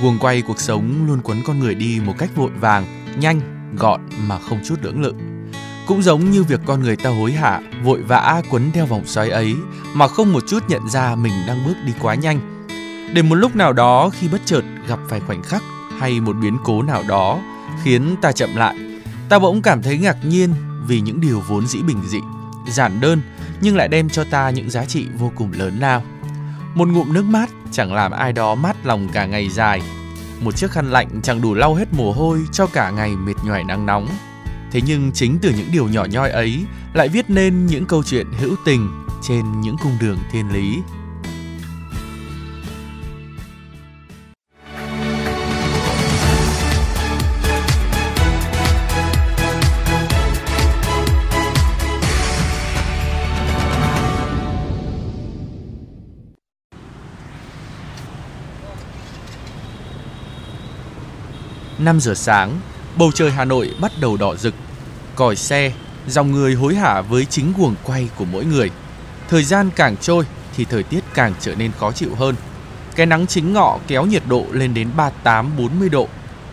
Guồng quay cuộc sống luôn quấn con người đi một cách vội vàng, nhanh, gọn mà không chút lưỡng lự. Cũng giống như việc con người ta hối hả, vội vã quấn theo vòng xoáy ấy mà không một chút nhận ra mình đang bước đi quá nhanh. Để một lúc nào đó khi bất chợt gặp phải khoảnh khắc hay một biến cố nào đó khiến ta chậm lại, ta bỗng cảm thấy ngạc nhiên vì những điều vốn dĩ bình dị, giản đơn nhưng lại đem cho ta những giá trị vô cùng lớn lao. Một ngụm nước mát chẳng làm ai đó mát lòng cả ngày dài. Một chiếc khăn lạnh chẳng đủ lau hết mồ hôi cho cả ngày mệt nhoài nắng nóng. Thế nhưng chính từ những điều nhỏ nhoi ấy lại viết nên những câu chuyện hữu tình trên những cung đường thiên lý. Năm giờ sáng, bầu trời Hà Nội bắt đầu đỏ rực. Còi xe, dòng người hối hả với chính guồng quay của mỗi người. Thời gian càng trôi thì thời tiết càng trở nên khó chịu hơn. Cái nắng chính ngọ kéo nhiệt độ lên đến 38-40 độ.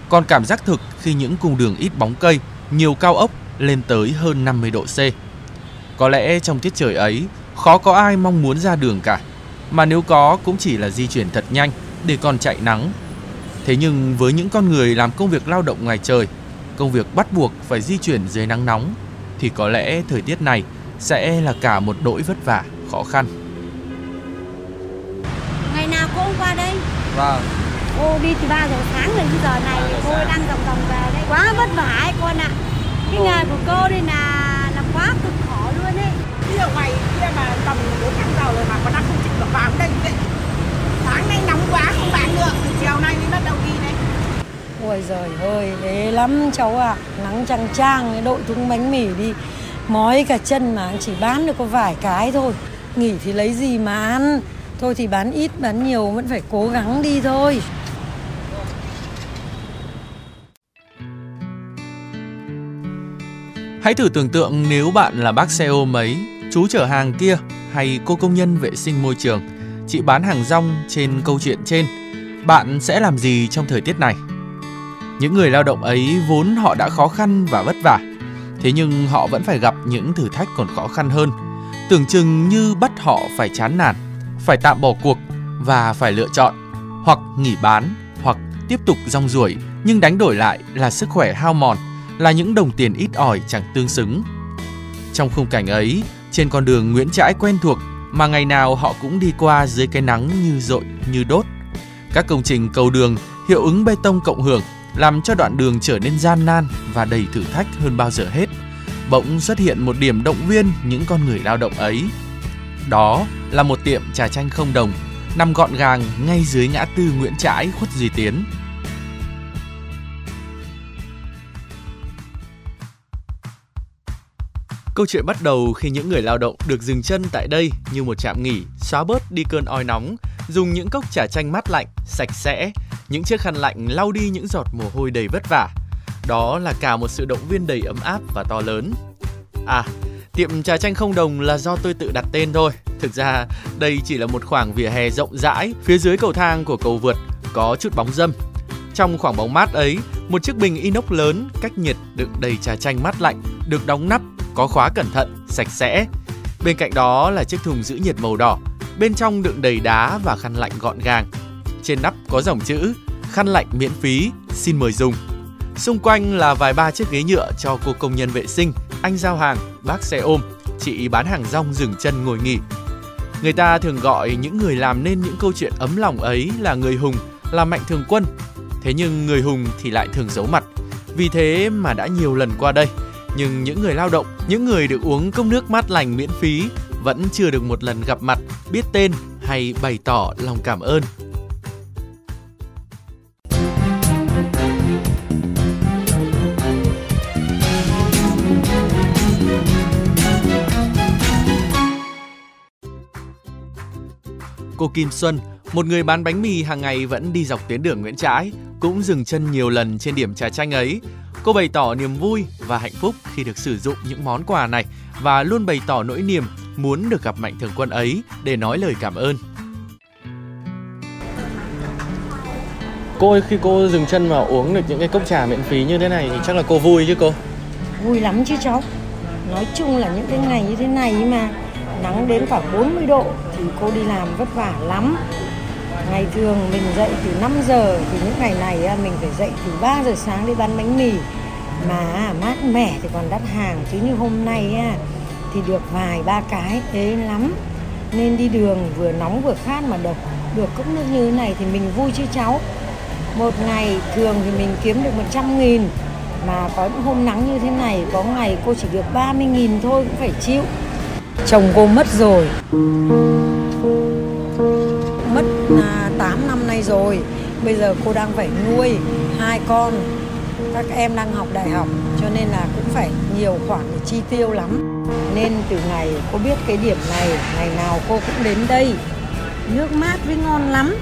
Còn cảm giác thực khi những cung đường ít bóng cây, nhiều cao ốc lên tới hơn 50 độ C. Có lẽ trong tiết trời ấy, khó có ai mong muốn ra đường cả. Mà nếu có cũng chỉ là di chuyển thật nhanh để còn chạy nắng Thế nhưng với những con người làm công việc lao động ngoài trời, công việc bắt buộc phải di chuyển dưới nắng nóng, thì có lẽ thời tiết này sẽ là cả một nỗi vất vả, khó khăn. Ngày nào cô cũng qua đây. Vâng. Cô đi từ 3 giờ sáng đến giờ này cô đang vòng vòng về đây. Quá vất vả ấy con ạ. Cái nghề của cô đây là là quá cực khổ luôn ấy. Đi ở ngoài kia mà tầm 4 5 giờ rồi mà còn đang không chịu được vào đây. Vậy. Sáng nay nóng quá không bán được, chiều nay mới bắt đầu đi đấy. Ôi giời ơi, ế lắm cháu ạ. Nắng chang chang, đội thúng bánh mì đi. Mói cả chân mà chỉ bán được có vài cái thôi. Nghỉ thì lấy gì mà ăn? Thôi thì bán ít, bán nhiều vẫn phải cố gắng đi thôi. Hãy thử tưởng tượng nếu bạn là bác xe ôm ấy, chú chở hàng kia hay cô công nhân vệ sinh môi trường, chị bán hàng rong trên câu chuyện trên, bạn sẽ làm gì trong thời tiết này? Những người lao động ấy vốn họ đã khó khăn và vất vả, thế nhưng họ vẫn phải gặp những thử thách còn khó khăn hơn, tưởng chừng như bắt họ phải chán nản, phải tạm bỏ cuộc và phải lựa chọn hoặc nghỉ bán hoặc tiếp tục rong ruổi nhưng đánh đổi lại là sức khỏe hao mòn là những đồng tiền ít ỏi chẳng tương xứng. Trong khung cảnh ấy, trên con đường Nguyễn Trãi quen thuộc mà ngày nào họ cũng đi qua dưới cái nắng như rội như đốt. Các công trình cầu đường, hiệu ứng bê tông cộng hưởng làm cho đoạn đường trở nên gian nan và đầy thử thách hơn bao giờ hết. Bỗng xuất hiện một điểm động viên những con người lao động ấy. Đó là một tiệm trà chanh không đồng nằm gọn gàng ngay dưới ngã tư Nguyễn Trãi khuất Duy Tiến. Câu chuyện bắt đầu khi những người lao động được dừng chân tại đây như một trạm nghỉ, xóa bớt đi cơn oi nóng, dùng những cốc trà chanh mát lạnh, sạch sẽ, những chiếc khăn lạnh lau đi những giọt mồ hôi đầy vất vả. Đó là cả một sự động viên đầy ấm áp và to lớn. À, tiệm trà chanh không đồng là do tôi tự đặt tên thôi. Thực ra, đây chỉ là một khoảng vỉa hè rộng rãi phía dưới cầu thang của cầu vượt có chút bóng dâm. Trong khoảng bóng mát ấy, một chiếc bình inox lớn cách nhiệt đựng đầy trà chanh mát lạnh được đóng nắp có khóa cẩn thận, sạch sẽ. Bên cạnh đó là chiếc thùng giữ nhiệt màu đỏ, bên trong đựng đầy đá và khăn lạnh gọn gàng. Trên nắp có dòng chữ khăn lạnh miễn phí, xin mời dùng. Xung quanh là vài ba chiếc ghế nhựa cho cô công nhân vệ sinh, anh giao hàng, bác xe ôm, chị bán hàng rong dừng chân ngồi nghỉ. Người ta thường gọi những người làm nên những câu chuyện ấm lòng ấy là người hùng, là mạnh thường quân. Thế nhưng người hùng thì lại thường giấu mặt. Vì thế mà đã nhiều lần qua đây, nhưng những người lao động, những người được uống cốc nước mát lành miễn phí vẫn chưa được một lần gặp mặt, biết tên hay bày tỏ lòng cảm ơn. Cô Kim Xuân, một người bán bánh mì hàng ngày vẫn đi dọc tuyến đường Nguyễn Trãi, cũng dừng chân nhiều lần trên điểm trà chanh ấy. Cô bày tỏ niềm vui và hạnh phúc khi được sử dụng những món quà này và luôn bày tỏ nỗi niềm muốn được gặp mạnh thường quân ấy để nói lời cảm ơn. Cô ơi, khi cô dừng chân vào uống được những cái cốc trà miễn phí như thế này thì chắc là cô vui chứ cô? Vui lắm chứ cháu. Nói chung là những cái ngày như thế này mà nắng đến khoảng 40 độ thì cô đi làm vất vả lắm. Ngày thường mình dậy từ 5 giờ thì những ngày này mình phải dậy từ 3 giờ sáng đi bán bánh mì. Mà mát mẻ thì còn đắt hàng, chứ như hôm nay thì được vài ba cái thế lắm. Nên đi đường vừa nóng vừa khát mà độc, được cốc nước như thế này thì mình vui chứ cháu. Một ngày thường thì mình kiếm được 100 nghìn, mà có những hôm nắng như thế này, có ngày cô chỉ được 30 nghìn thôi cũng phải chịu. Chồng cô mất rồi mất à, 8 năm nay rồi. Bây giờ cô đang phải nuôi hai con. Các em đang học đại học cho nên là cũng phải nhiều khoản để chi tiêu lắm. Nên từ ngày cô biết cái điểm này ngày nào cô cũng đến đây. Nước mát với ngon lắm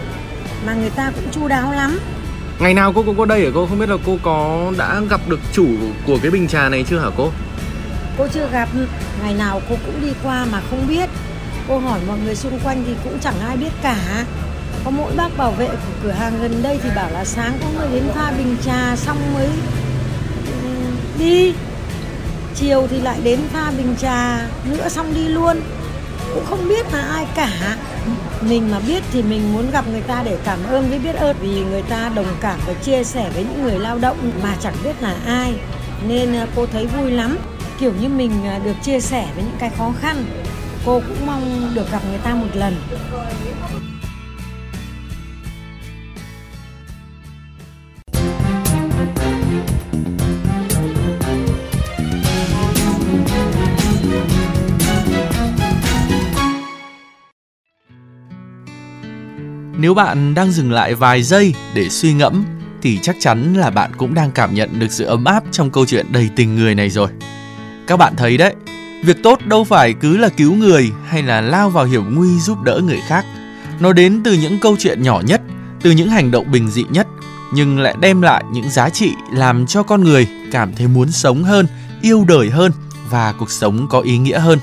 mà người ta cũng chu đáo lắm. Ngày nào cô cũng có đây hả cô? Không biết là cô có đã gặp được chủ của cái bình trà này chưa hả cô? Cô chưa gặp, ngày nào cô cũng đi qua mà không biết Cô hỏi mọi người xung quanh thì cũng chẳng ai biết cả. Có mỗi bác bảo vệ của cửa hàng gần đây thì bảo là sáng có người đến pha bình trà xong mới ừ, đi. Chiều thì lại đến pha bình trà nữa xong đi luôn. Cũng không biết là ai cả. Mình mà biết thì mình muốn gặp người ta để cảm ơn với biết ơn. Vì người ta đồng cảm và chia sẻ với những người lao động mà chẳng biết là ai. Nên ờ, cô thấy vui lắm. Kiểu như mình ờ, được chia sẻ với những cái khó khăn cô cũng mong được gặp người ta một lần Nếu bạn đang dừng lại vài giây để suy ngẫm thì chắc chắn là bạn cũng đang cảm nhận được sự ấm áp trong câu chuyện đầy tình người này rồi. Các bạn thấy đấy, việc tốt đâu phải cứ là cứu người hay là lao vào hiểm nguy giúp đỡ người khác. Nó đến từ những câu chuyện nhỏ nhất, từ những hành động bình dị nhất nhưng lại đem lại những giá trị làm cho con người cảm thấy muốn sống hơn, yêu đời hơn và cuộc sống có ý nghĩa hơn.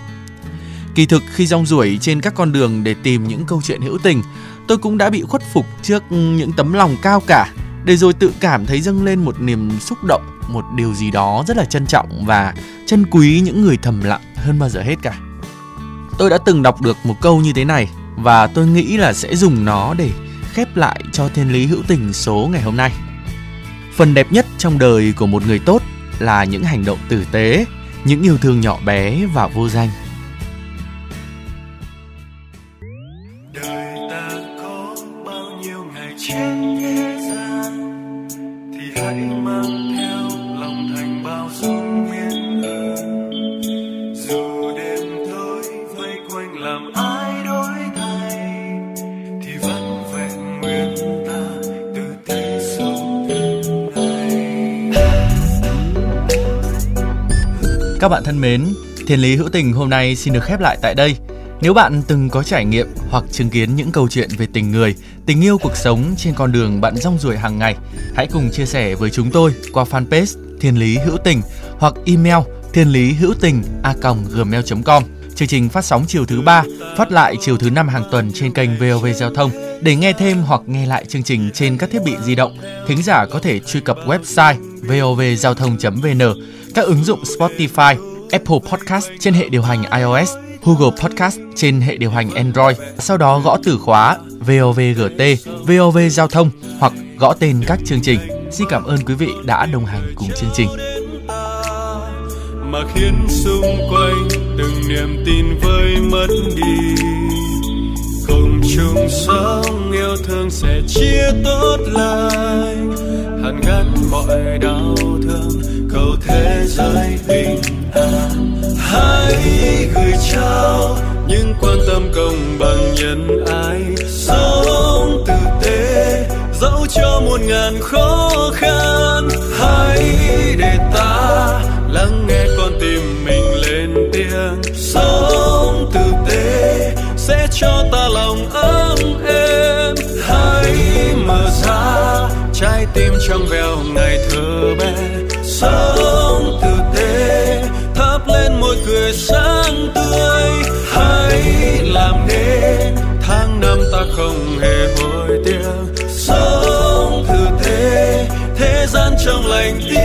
Kỳ thực khi rong ruổi trên các con đường để tìm những câu chuyện hữu tình, tôi cũng đã bị khuất phục trước những tấm lòng cao cả để rồi tự cảm thấy dâng lên một niềm xúc động, một điều gì đó rất là trân trọng và trân quý những người thầm lặng hơn bao giờ hết cả. Tôi đã từng đọc được một câu như thế này và tôi nghĩ là sẽ dùng nó để khép lại cho thiên lý hữu tình số ngày hôm nay. Phần đẹp nhất trong đời của một người tốt là những hành động tử tế, những yêu thương nhỏ bé và vô danh. Các bạn thân mến, Thiên lý hữu tình hôm nay xin được khép lại tại đây. Nếu bạn từng có trải nghiệm hoặc chứng kiến những câu chuyện về tình người, tình yêu cuộc sống trên con đường bạn rong ruổi hàng ngày, hãy cùng chia sẻ với chúng tôi qua fanpage Thiên lý hữu tình hoặc email thiên lý hữu tình a gmail.com. Chương trình phát sóng chiều thứ ba, phát lại chiều thứ năm hàng tuần trên kênh VOV Giao thông. Để nghe thêm hoặc nghe lại chương trình trên các thiết bị di động, thính giả có thể truy cập website vovgiao thông.vn các ứng dụng Spotify, Apple Podcast trên hệ điều hành iOS, Google Podcast trên hệ điều hành Android. Sau đó gõ từ khóa VOVGT, VOV Giao thông hoặc gõ tên các chương trình. Xin cảm ơn quý vị đã đồng hành cùng chương trình. Mà khiến xung quanh từng niềm tin vơi mất đi cùng chung sống yêu thương sẽ chia tốt lành hàn gắn mọi đau thương. Cầu thế giới bình an. Hãy gửi trao những quan tâm công bằng nhân ái. trăng veo ngày thơ bé. Sống tử tế thắp lên môi cười sáng tươi. Hãy làm nên tháng năm ta không hề hối tiếc. Sống tử tế thế gian trong lành tiếng